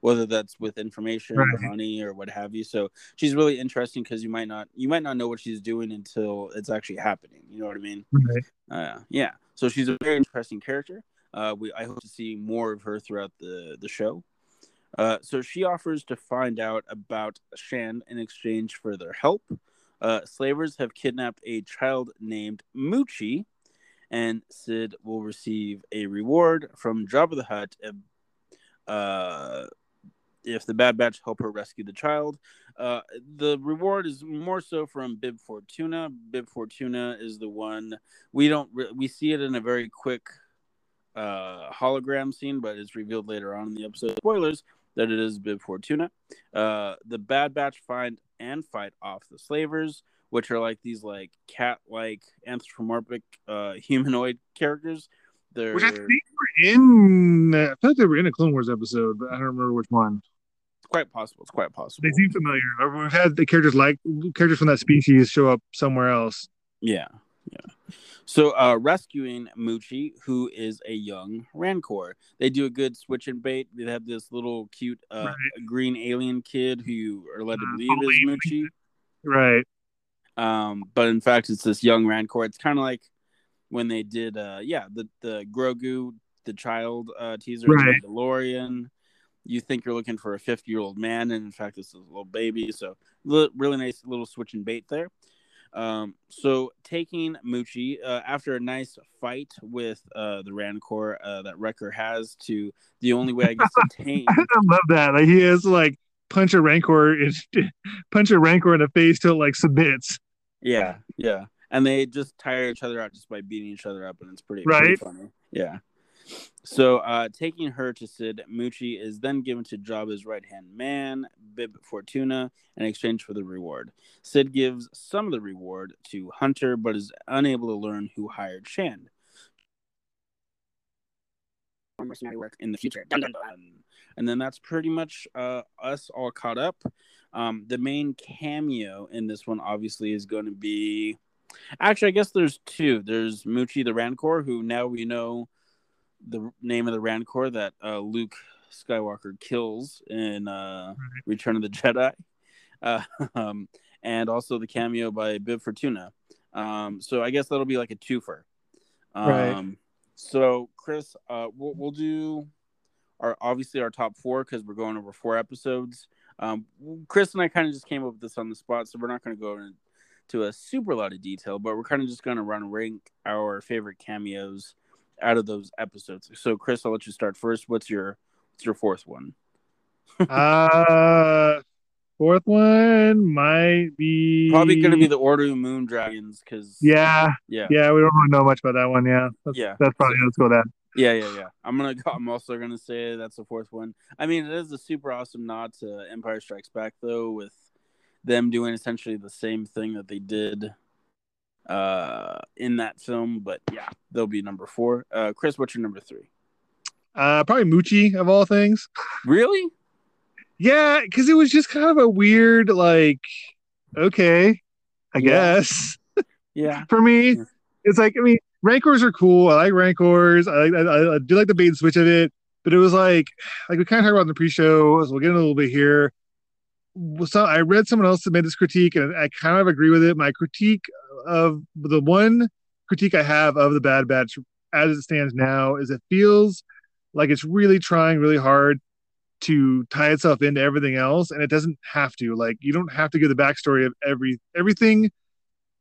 whether that's with information right. or money or what have you so she's really interesting because you might not you might not know what she's doing until it's actually happening you know what i mean right. uh, yeah so she's a very interesting character uh, we I hope to see more of her throughout the the show. Uh, so she offers to find out about Shand in exchange for their help. Uh, slavers have kidnapped a child named Muchi, and Cid will receive a reward from Jabba the Hutt if, uh, if the Bad Batch help her rescue the child. Uh, the reward is more so from Bib Fortuna. Bib Fortuna is the one we don't re- we see it in a very quick uh, hologram scene, but it's revealed later on in the episode. Spoilers that it is Bib Fortuna. Uh, the Bad Batch find and fight off the slavers, which are like these like cat-like anthropomorphic uh, humanoid characters. They're... Which I think were in. I thought they were in a Clone Wars episode, but I don't remember which one. It's quite possible. It's quite possible. They seem familiar. We've had the characters like characters from that species show up somewhere else. Yeah, yeah. So, uh, rescuing Muchi, who is a young Rancor, they do a good switch and bait. They have this little cute uh, right. green alien kid who you are led to uh, believe is Muchi, right? Um, but in fact, it's this young Rancor. It's kind of like when they did, uh, yeah, the the Grogu, the child uh, teaser, right. Mandalorian. You think you're looking for a 50 year old man, and in fact, it's a little baby. So, really nice little switch and bait there. Um, so taking Muchi uh, after a nice fight with uh, the Rancor uh, that Wrecker has to the only way I guess to tame. I love that. Like, he is like punch a Rancor in, punch a Rancor in the face till like submits. Yeah, yeah, and they just tire each other out just by beating each other up, and it's pretty, right? Pretty funny. Yeah. So, uh, taking her to Cid, Muchi is then given to Jabba's right hand man, Bib Fortuna, in exchange for the reward. Cid gives some of the reward to Hunter, but is unable to learn who hired Shand. Work in the future. Dun, dun, dun. And then that's pretty much uh, us all caught up. Um, the main cameo in this one, obviously, is going to be. Actually, I guess there's two. There's Muchi the Rancor, who now we know the name of the Rancor that uh, Luke Skywalker kills in uh, Return of the Jedi, uh, um, and also the cameo by Bib Fortuna. Um, so I guess that'll be like a twofer. Um, right. So Chris, uh, we'll, we'll do our obviously our top four because we're going over four episodes. Um, Chris and I kind of just came up with this on the spot, so we're not going to go into a super lot of detail, but we're kind of just going to run rank our favorite cameos out of those episodes. So, Chris, I'll let you start first. What's your what's your fourth one? uh fourth one might be probably going to be the Order of Moon Dragons because yeah, yeah, yeah, we don't really know much about that one. Yeah, that's, yeah, that's probably let's go that. Yeah, yeah, yeah. I'm gonna. I'm also gonna say that's the fourth one. I mean, it is a super awesome nod to Empire Strikes Back, though, with them doing essentially the same thing that they did uh in that film. But yeah, they'll be number four. Uh, Chris, what's your number three? Uh, probably Muchi of all things. Really? Yeah, because it was just kind of a weird, like, okay, I yeah. guess. Yeah. For me, it's like I mean, Rancors are cool. I like Rancors. I, I, I do like the bait and switch of it, but it was like like we kind of talked about in the pre-show. So we'll get in a little bit here. So I read someone else that made this critique, and I kind of agree with it. My critique of the one critique I have of the Bad Batch as it stands now is it feels like it's really trying really hard to tie itself into everything else and it doesn't have to. Like you don't have to give the backstory of every everything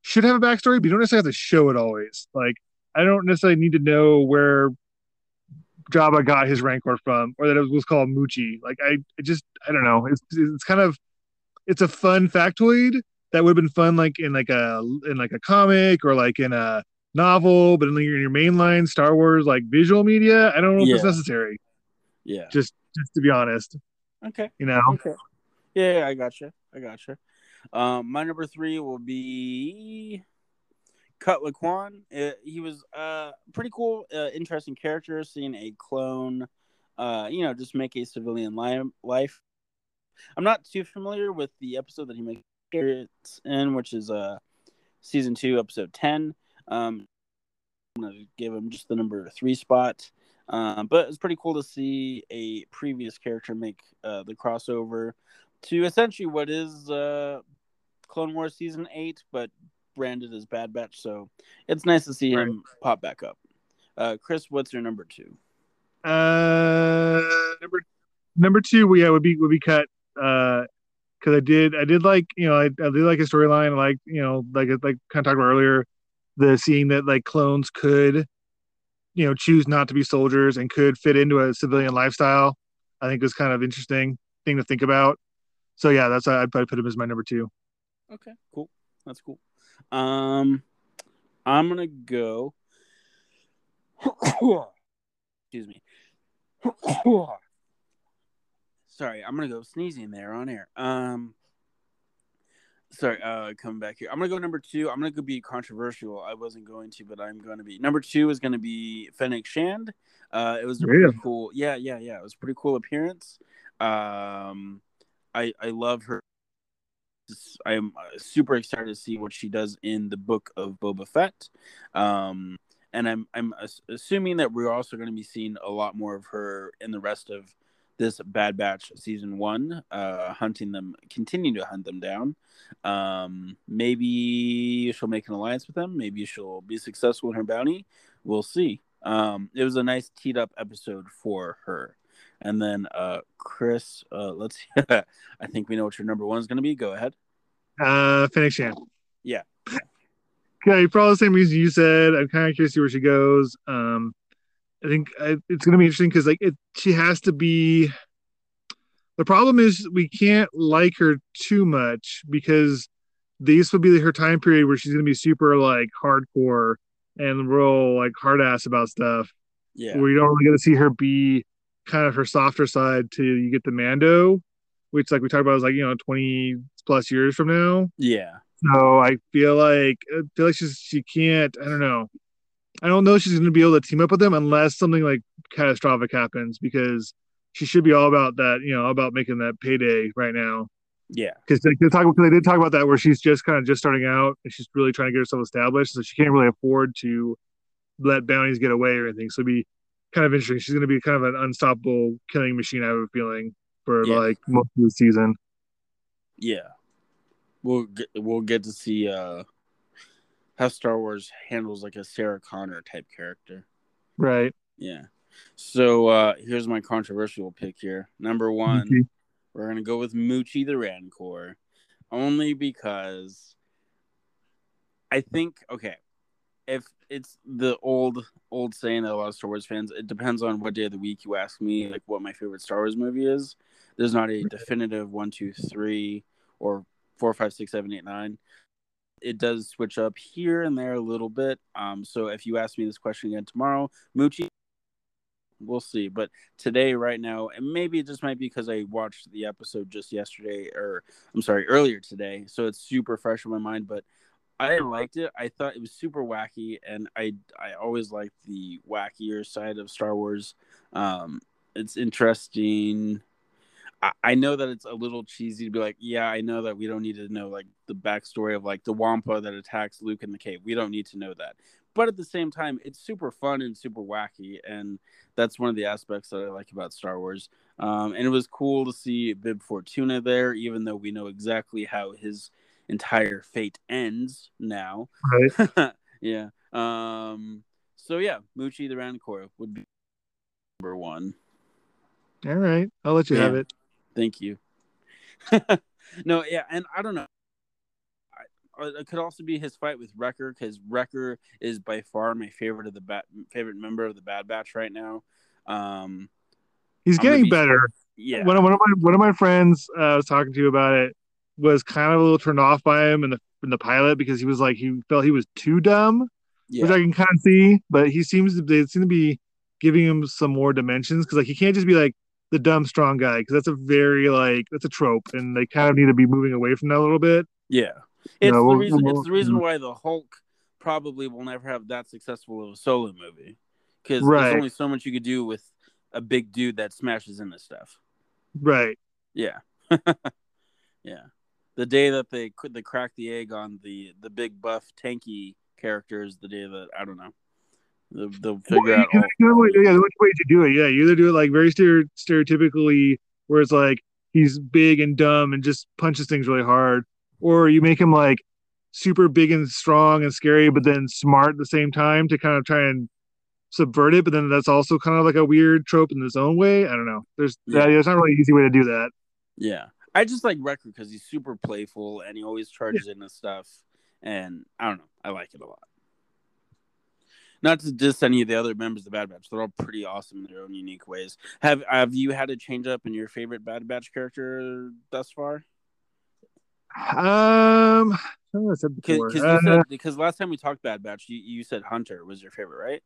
should have a backstory but you don't necessarily have to show it always. Like i don't necessarily need to know where Jabba got his rancor from or that it was called Muchi like i, I just i don't know. It's it's kind of it's a fun factoid that would have been fun like in like a in like a comic or like in a novel but in your, in your mainline star wars like visual media i don't know if it's necessary yeah just just to be honest. Okay. You know. Okay. Yeah, I got you. I got you. Um, my number three will be Cut Lawquane. Uh, he was uh pretty cool, uh, interesting character. Seeing a clone, uh, you know, just make a civilian li- life. I'm not too familiar with the episode that he makes in, which is uh season two, episode ten. Um, I'm gonna give him just the number three spot. Um, but it's pretty cool to see a previous character make uh, the crossover to essentially what is uh, Clone Wars season eight, but branded as Bad Batch. So it's nice to see right. him pop back up. Uh, Chris, what's your number two? Uh, number number two, yeah, would be would be cut. Uh, because I did I did like you know I, I did like a storyline like you know like like kind of talked about earlier the seeing that like clones could you know choose not to be soldiers and could fit into a civilian lifestyle i think was kind of interesting thing to think about. So yeah that's i'd probably put him as my number two. Okay. Cool. That's cool. Um i'm gonna go excuse me sorry i'm gonna go sneezing there on air um sorry, uh, coming back here. I'm gonna go number two. I'm gonna go be controversial. I wasn't going to, but I'm going to be number two is gonna be Fennec Shand. Uh, it was a really? pretty cool. Yeah, yeah, yeah. It was pretty cool appearance. Um, I I love her. I am uh, super excited to see what she does in the book of Boba Fett. Um, and I'm I'm assuming that we're also going to be seeing a lot more of her in the rest of this Bad Batch season one, uh, hunting them, continue to hunt them down. Um, maybe she'll make an alliance with them. Maybe she'll be successful in her bounty. We'll see. Um, it was a nice teed up episode for her. And then, uh, Chris, uh, let's. I think we know what your number one is going to be. Go ahead. Uh, Shand. Yeah. Okay, for all the same reasons you said. I'm kind of curious to see where she goes. Um, I think I, it's going to be interesting because like it, she has to be. The problem is we can't like her too much because this would be her time period where she's going to be super like hardcore and real like hard ass about stuff. Yeah, where you don't really get to see her be kind of her softer side to you get the Mando, which like we talked about is like you know twenty plus years from now. Yeah. So I feel like I feel like she's she can't. I don't know. I don't know she's going to be able to team up with them unless something like catastrophic happens because she should be all about that, you know, about making that payday right now. Yeah, because they, they, talk, they did talk about that where she's just kind of just starting out and she's really trying to get herself established, so she can't really afford to let bounties get away or anything. So it'd be kind of interesting. She's going to be kind of an unstoppable killing machine. I have a feeling for yeah. like most of the season. Yeah, we'll get, we'll get to see uh how Star Wars handles like a Sarah Connor type character. Right. Yeah. So uh here's my controversial pick here. Number one, mm-hmm. we're gonna go with Muchi the Rancor, only because I think okay, if it's the old old saying that a lot of Star Wars fans, it depends on what day of the week you ask me, like what my favorite Star Wars movie is. There's not a definitive one, two, three, or four, five, six, seven, eight, nine. It does switch up here and there a little bit. Um, so if you ask me this question again tomorrow, Muchi, we'll see. But today, right now, and maybe it just might be because I watched the episode just yesterday, or I'm sorry, earlier today, so it's super fresh in my mind. But I liked it. I thought it was super wacky, and I I always liked the wackier side of Star Wars. Um, it's interesting. I, I know that it's a little cheesy to be like, yeah, I know that we don't need to know like the backstory of like the Wampa that attacks Luke in the cave. We don't need to know that. But at the same time, it's super fun and super wacky, and that's one of the aspects that I like about Star Wars. Um, and it was cool to see Bib Fortuna there, even though we know exactly how his entire fate ends now. Right. yeah. Um. So yeah, Muchi the Rancor would be number one. All right, I'll let you Yeah. have it. Thank you. no, yeah, and I don't know. I, uh, it could also be his fight with Wrecker because Wrecker is by far my favorite of the bat, favorite member of the Bad Batch right now. Um, He's I'm getting be- better. yeah, One of, one of my one of my friends uh, I was talking to you about it was kind of a little turned off by him in the in the pilot because he was like he felt he was too dumb, which I can kind of see. But he seems to they seem to be giving him some more dimensions because like he can't just be like the dumb strong guy because that's a very like that's a trope and they kind of need to be moving away from that a little bit. yeah. It's No, the we'll- reason. we'll- It's the reason mm-hmm. why the Hulk probably will never have that successful of a solo movie because Right. there's only so much you could do with a big dude that smashes into stuff. Right. Yeah, yeah. The day that they could they crack the egg on the the big buff tanky characters, the day that I don't know, they'll, they'll figure Well, out. All, what- yeah, which way to do it? Yeah, you either do it like very stereo- stereotypically, where it's like he's big and dumb and just punches things really hard, or you make him like super big and strong and scary, but then smart at the same time to kind of try and subvert it. But then that's also kind of like a weird trope in its own way. I don't know. There's Yeah. yeah, there's not really an easy way to do that. yeah, I just like Wrecker because he's super playful and he always charges into stuff, and I don't know, I like it a lot. Not to diss any of the other members of the Bad Batch, they're all pretty awesome in their own unique ways. Have Have you had a change up in your favorite Bad Batch character thus far? Um, I don't know what I said Because before. Uh, said because last time we talked Bad Batch, you, you said Hunter was your favorite, right?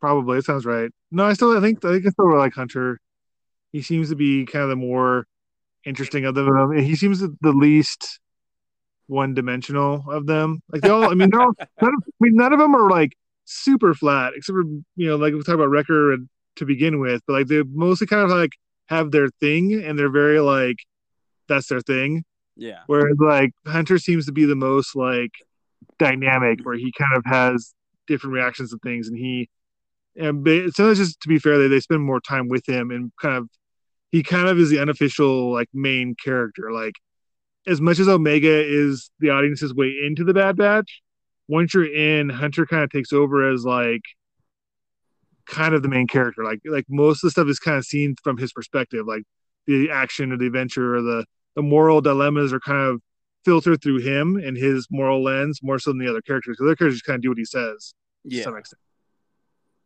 Probably, it sounds right. No, I still, I think, I think I still really like Hunter. He seems to be kind of the more interesting of them. He seems the the least one-dimensional of them. Like they all, I mean, they're all, none of, I mean, none of them are like super flat, except for you know, like we talk about Wrecker to begin with, but like they mostly kind of like have their thing, and they're very like that's their thing. Yeah. Whereas like Hunter seems to be the most like dynamic, where he kind of has different reactions to things, and he and sometimes just to be fair, they they spend more time with him and kind of he kind of is the unofficial like main character. Like as much as Omega is the audience's way into the Bad Batch, once you're in, Hunter kind of takes over as like kind of the main character. Like like most of the stuff is kind of seen from his perspective. Like the action or the adventure or the the moral dilemmas are kind of filtered through him and his moral lens more so than the other characters. The other characters kind of do what he says to Yeah. some extent.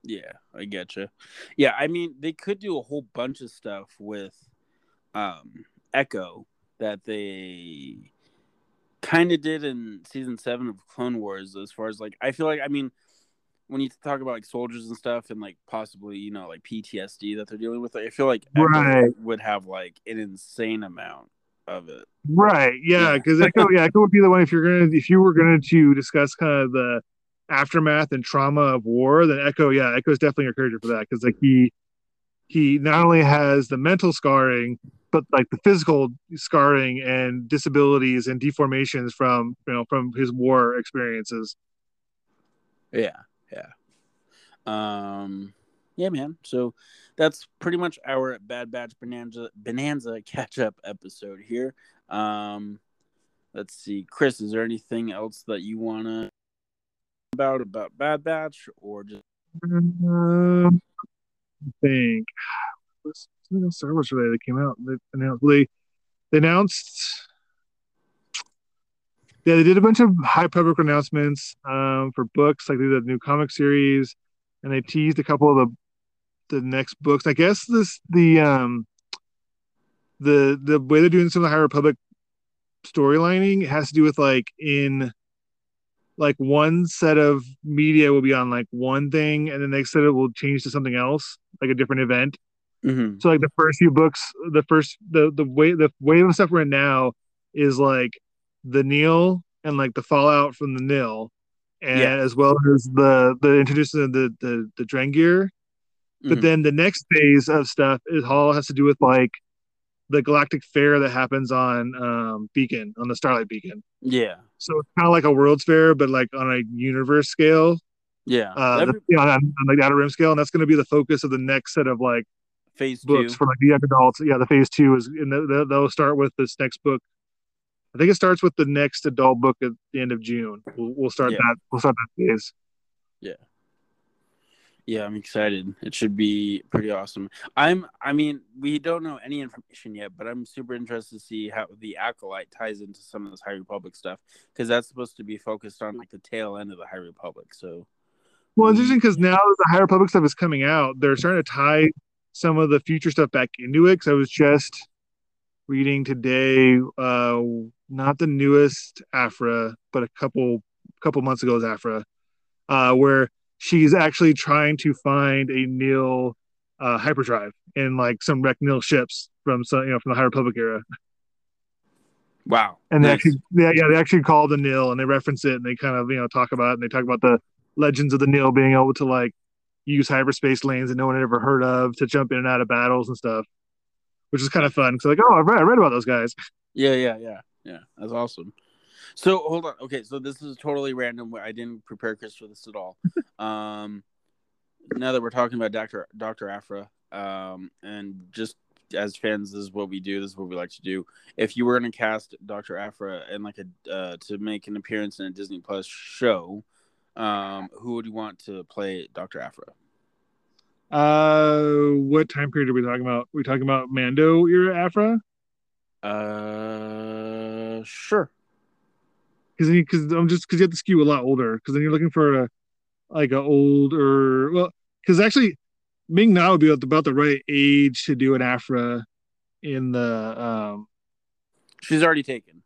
Yeah, I get you. Yeah, I mean, they could do a whole bunch of stuff with um Echo that they kind of did in season 7 of Clone Wars as far as like I feel like I mean when you talk about like soldiers and stuff and like possibly, you know, like PTSD that they're dealing with, I feel like Echo Right. would have like an insane amount of it. Right. Yeah. Yeah. Because Echo, yeah, Echo would be the one if you're gonna if you were gonna to discuss kind of the aftermath and trauma of war, then Echo, yeah, Echo is definitely your character for that because like he he not only has the mental scarring, but like the physical scarring and disabilities and deformations from you know from his war experiences. Yeah, yeah. Um yeah, man. So that's pretty much our Bad Batch Bonanza Bonanza catch up episode here. Um let's see. Chris, is there anything else that you wanna about about Bad Batch or just Um, I think something else Star Wars related that came out. They announced they, they announced Yeah, they did a bunch of High public announcements um, for books, like they did a new comic series, and they teased a couple of the the next books. I guess this the um the the way they're doing some of the High Republic storylining has to do with like in like one set of media will be on like one thing and the next set it will change to something else like a different event Mm-hmm. so like the first few books the first the the way the wave of stuff we're in now is like the Nihil and like the fallout from the Nihil and Yeah. as well as the the introduction of the the the Drengir but Mhm. then the next phase of stuff is all has to do with like the galactic fair that happens on um beacon on the starlight beacon yeah, so it's kind of like a world's fair but like on a universe scale yeah. uh Every- that's, you know, on, on like the outer rim scale and that's going to be the focus of the next set of like phase books two. for like the young adults yeah the phase two is and the, the, they'll start with this next book i think it starts with the next adult book at the end of june we'll, we'll start Yeah. that we'll start that phase Yeah, Yeah, I'm excited. It should be pretty awesome. I'm I mean, we don't know any information yet, but I'm super interested to see how the acolyte ties into some of this High Republic stuff because that's supposed to be focused on like the tail end of the High Republic. So Well, it's interesting because now that the High Republic stuff is coming out, they're starting to tie some of the future stuff back into it. Because I was just reading today, uh, not the newest Aphra, but a couple couple months ago's Aphra, uh, where she's actually trying to find a Nihil uh, hyperdrive in like some wrecked Nihil ships from some you know from the High Republic era. wow, And they Nice. actually, yeah, yeah, they actually call the Nihil and they reference it and they kind of, you know, talk about it and they talk about the legends of the Nihil being able to like use hyperspace lanes that no one had ever heard of to jump in and out of battles and stuff, which is kind of fun. Because like, oh, I read, I read about those guys. Yeah, yeah, yeah, yeah. That's awesome. So hold on. Okay, so this is totally random. I didn't prepare Chris for this at all. um, now that we're talking about Doctor Doctor Aphra, um, and just as fans, this is what we do. This is what we like to do. If you were going to cast Doctor Aphra and like a uh, to make an appearance in a Disney Plus show, um, who would you want to play Doctor Aphra? Uh, what time period are we talking about? Are we talking about Mando era Aphra? Uh, sure. Because because I'm just because you have to skew a lot older. Because then you're looking for a like a older well, because actually Ming Na would be about the right age to do an Aphra in the um She's already taken.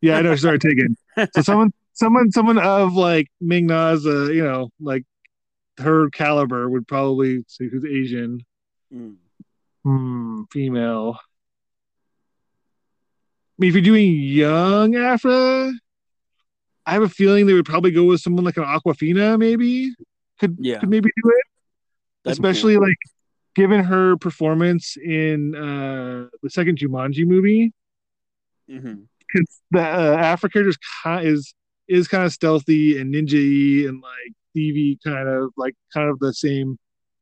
Yeah, I know she's already taken. So someone, someone, someone of like Ming Na's, uh, you know, like her caliber would probably say who's Asian, Mm. female. I mean, if you're doing young Aphra, I have a feeling they would probably go with someone like an Awkwafina, maybe could Yeah. could maybe do it, That'd be cool. especially like given her performance in uh the second Jumanji movie. Mhm. because the uh, Aphra character is is kind of stealthy and ninja and like thievy, kind of like kind of the same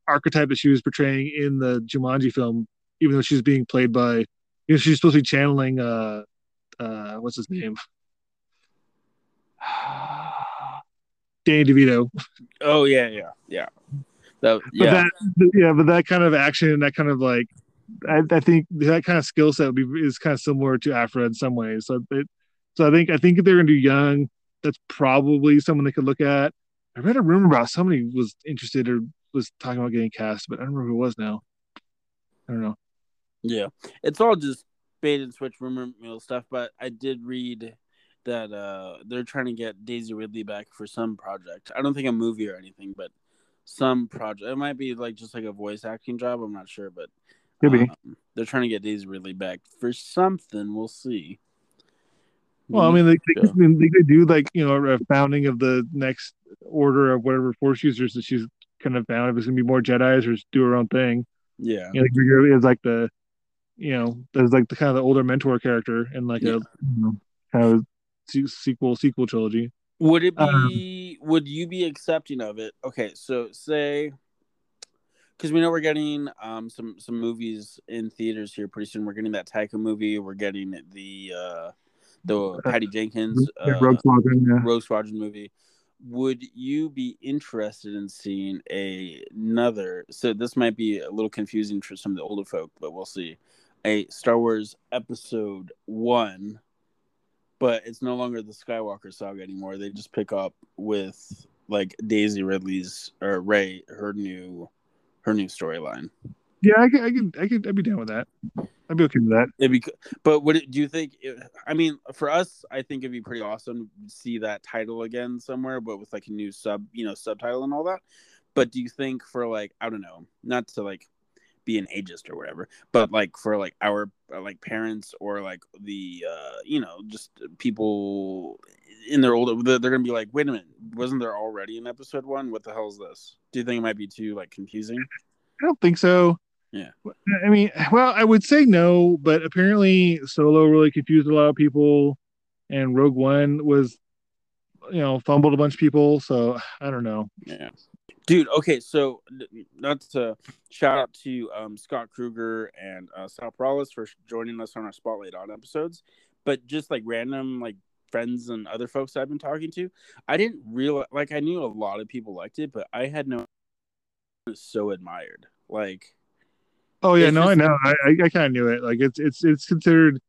archetype that she was portraying in the Jumanji film, even though she's being played by, you know, she's supposed to be channeling uh uh what's his name, Danny DeVito. Oh yeah, yeah, yeah. That, But that yeah, but that kind of action and that kind of like. I, I think that kind of skill set would be is kind of similar to Aphra in some ways. So, it, so I think I think if they're gonna do young, that's probably someone they could look at. I read a rumor about somebody was interested or was talking about getting cast, but I don't remember who it was now. I don't know. yeah. It's all just bait and switch rumor mill stuff. But I did read that uh they're trying to get Daisy Ridley back for some project. I don't think a movie or anything, but some project. It might be like just like a voice acting job. I'm not sure, but um, they're trying to get Daisy Ridley back for something. We'll see. Well, I mean, they, they, Yeah. could, they could do like you know a founding of the next order of whatever force users that she's kind of found. If it's gonna be more Jedi's or just do her own thing. yeah, You know, like is like the, you know, there's like the kind of the older mentor character in like Yeah. a you know, kind of sequel sequel trilogy. Would it Um, be? would you be accepting of it? Okay, so say, because we know we're getting um some some movies in theaters here pretty soon. We're getting that Taika movie. We're getting the uh the Patty Jenkins Yeah, uh, Rogue Squadron, yeah. Rogue Squadron movie. Would you be interested in seeing a, another? So this might be a little confusing for some of the older folk, but we'll see. A Star Wars Episode One but it's no longer the Skywalker saga anymore. They just pick up with like Daisy Ridley's or Rey her new her new storyline. Yeah, I can, I can, I can, I'd be down with that. I'd be okay with that. It'd be, but what do you think? I mean, for us, I think it'd be pretty awesome to see that title again somewhere, but with like a new sub, you know, subtitle and all that. But do you think for like, I don't know, not to like be an ageist or whatever, but like for like our like parents or like the uh you know just people in their older they're, they're gonna be like, wait a minute, wasn't there already an episode one? What the hell is this? Do you think it might be too like confusing? I don't think so. Yeah. I mean, well, I would say no, but apparently Solo really confused a lot of people, and Rogue One was, you know, fumbled a bunch of people. So I don't know. Yeah. Dude, okay, so not to shout out to um, Scott Kruger and uh, Sal Perales for joining us on our Spotlight on episodes, but just like random like friends and other folks I've been talking to, I didn't realize like I knew a lot of people liked it, but I had no so admired. Like Oh yeah, no, just, I know. I I kind of knew it. Like it's it's it's considered.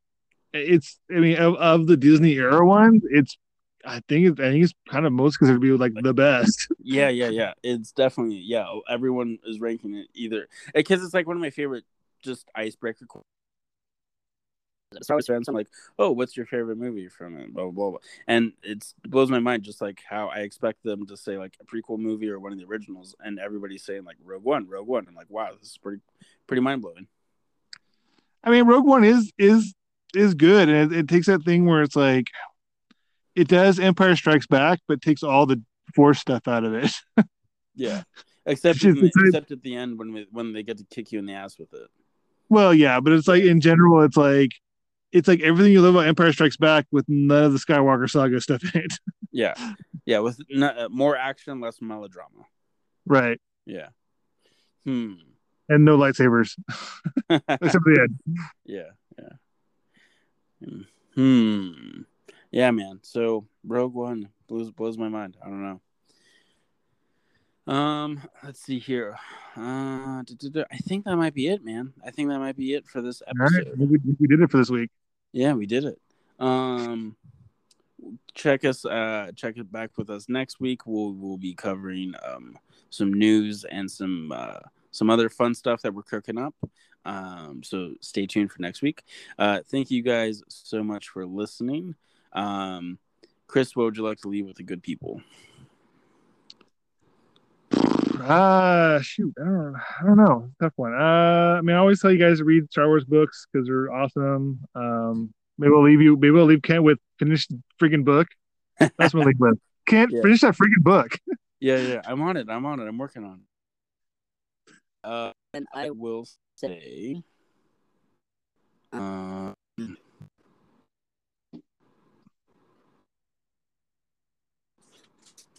It's I mean of, of the Disney era ones, it's I think it's I think it's kind of most considered to be like the best. Yeah, yeah, yeah. It's definitely yeah. Everyone is ranking it either because it's like one of my favorite just icebreaker. Star Wars fans, I'm like, oh, what's your favorite movie from it? Blah, blah blah blah, and it blows my mind just like how I expect them to say like a prequel movie or one of the originals, and everybody's saying like Rogue One, Rogue One. I'm like, wow, this is pretty pretty mind blowing. I mean, Rogue One is is is good, and it, it, takes that thing where it's like it does Empire Strikes Back, but takes all the Force stuff out of it. yeah, except the, except at the end when we, when they get to kick you in the ass with it. Well, yeah, but it's like in general, it's like it's like everything you love about Empire Strikes Back with none of the Skywalker saga stuff in it. yeah, yeah, with uh, more action, less melodrama. Right. Yeah. Hmm and no lightsabers except the end. Yeah, yeah. Hmm. Yeah, man. So Rogue One blows blows my mind. I don't know. Um, let's see here. Uh, I think that might be it, man. I think that might be it for this episode. Right. We, we did it for this week. Yeah, we did it. Um, check us. Uh, check it back with us next week. We'll we'll be covering um some news and some uh some other fun stuff that we're cooking up. Um, so stay tuned for next week. Uh, thank you guys so much for listening. Um, Chris, what would you like to leave with the good people? Ah, uh, shoot, I don't, I don't know, tough one. Uh, I mean, I always tell you guys to read Star Wars books because they're awesome. Um, maybe we'll leave you. Maybe we'll leave Kent with finish the freaking book. That's what we'll leave with. Can't yeah. finish that freaking book. yeah, yeah, I'm on it. I'm on it. I'm working on it. Uh, and I will say, uh,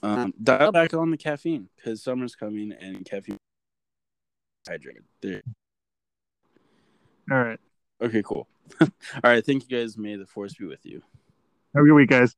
Um, um, dial oh. back on the caffeine because summer's coming and caffeine hydrated. There. All right. Okay, cool. All right. Thank you guys. May the force be with you. Have a good week, guys.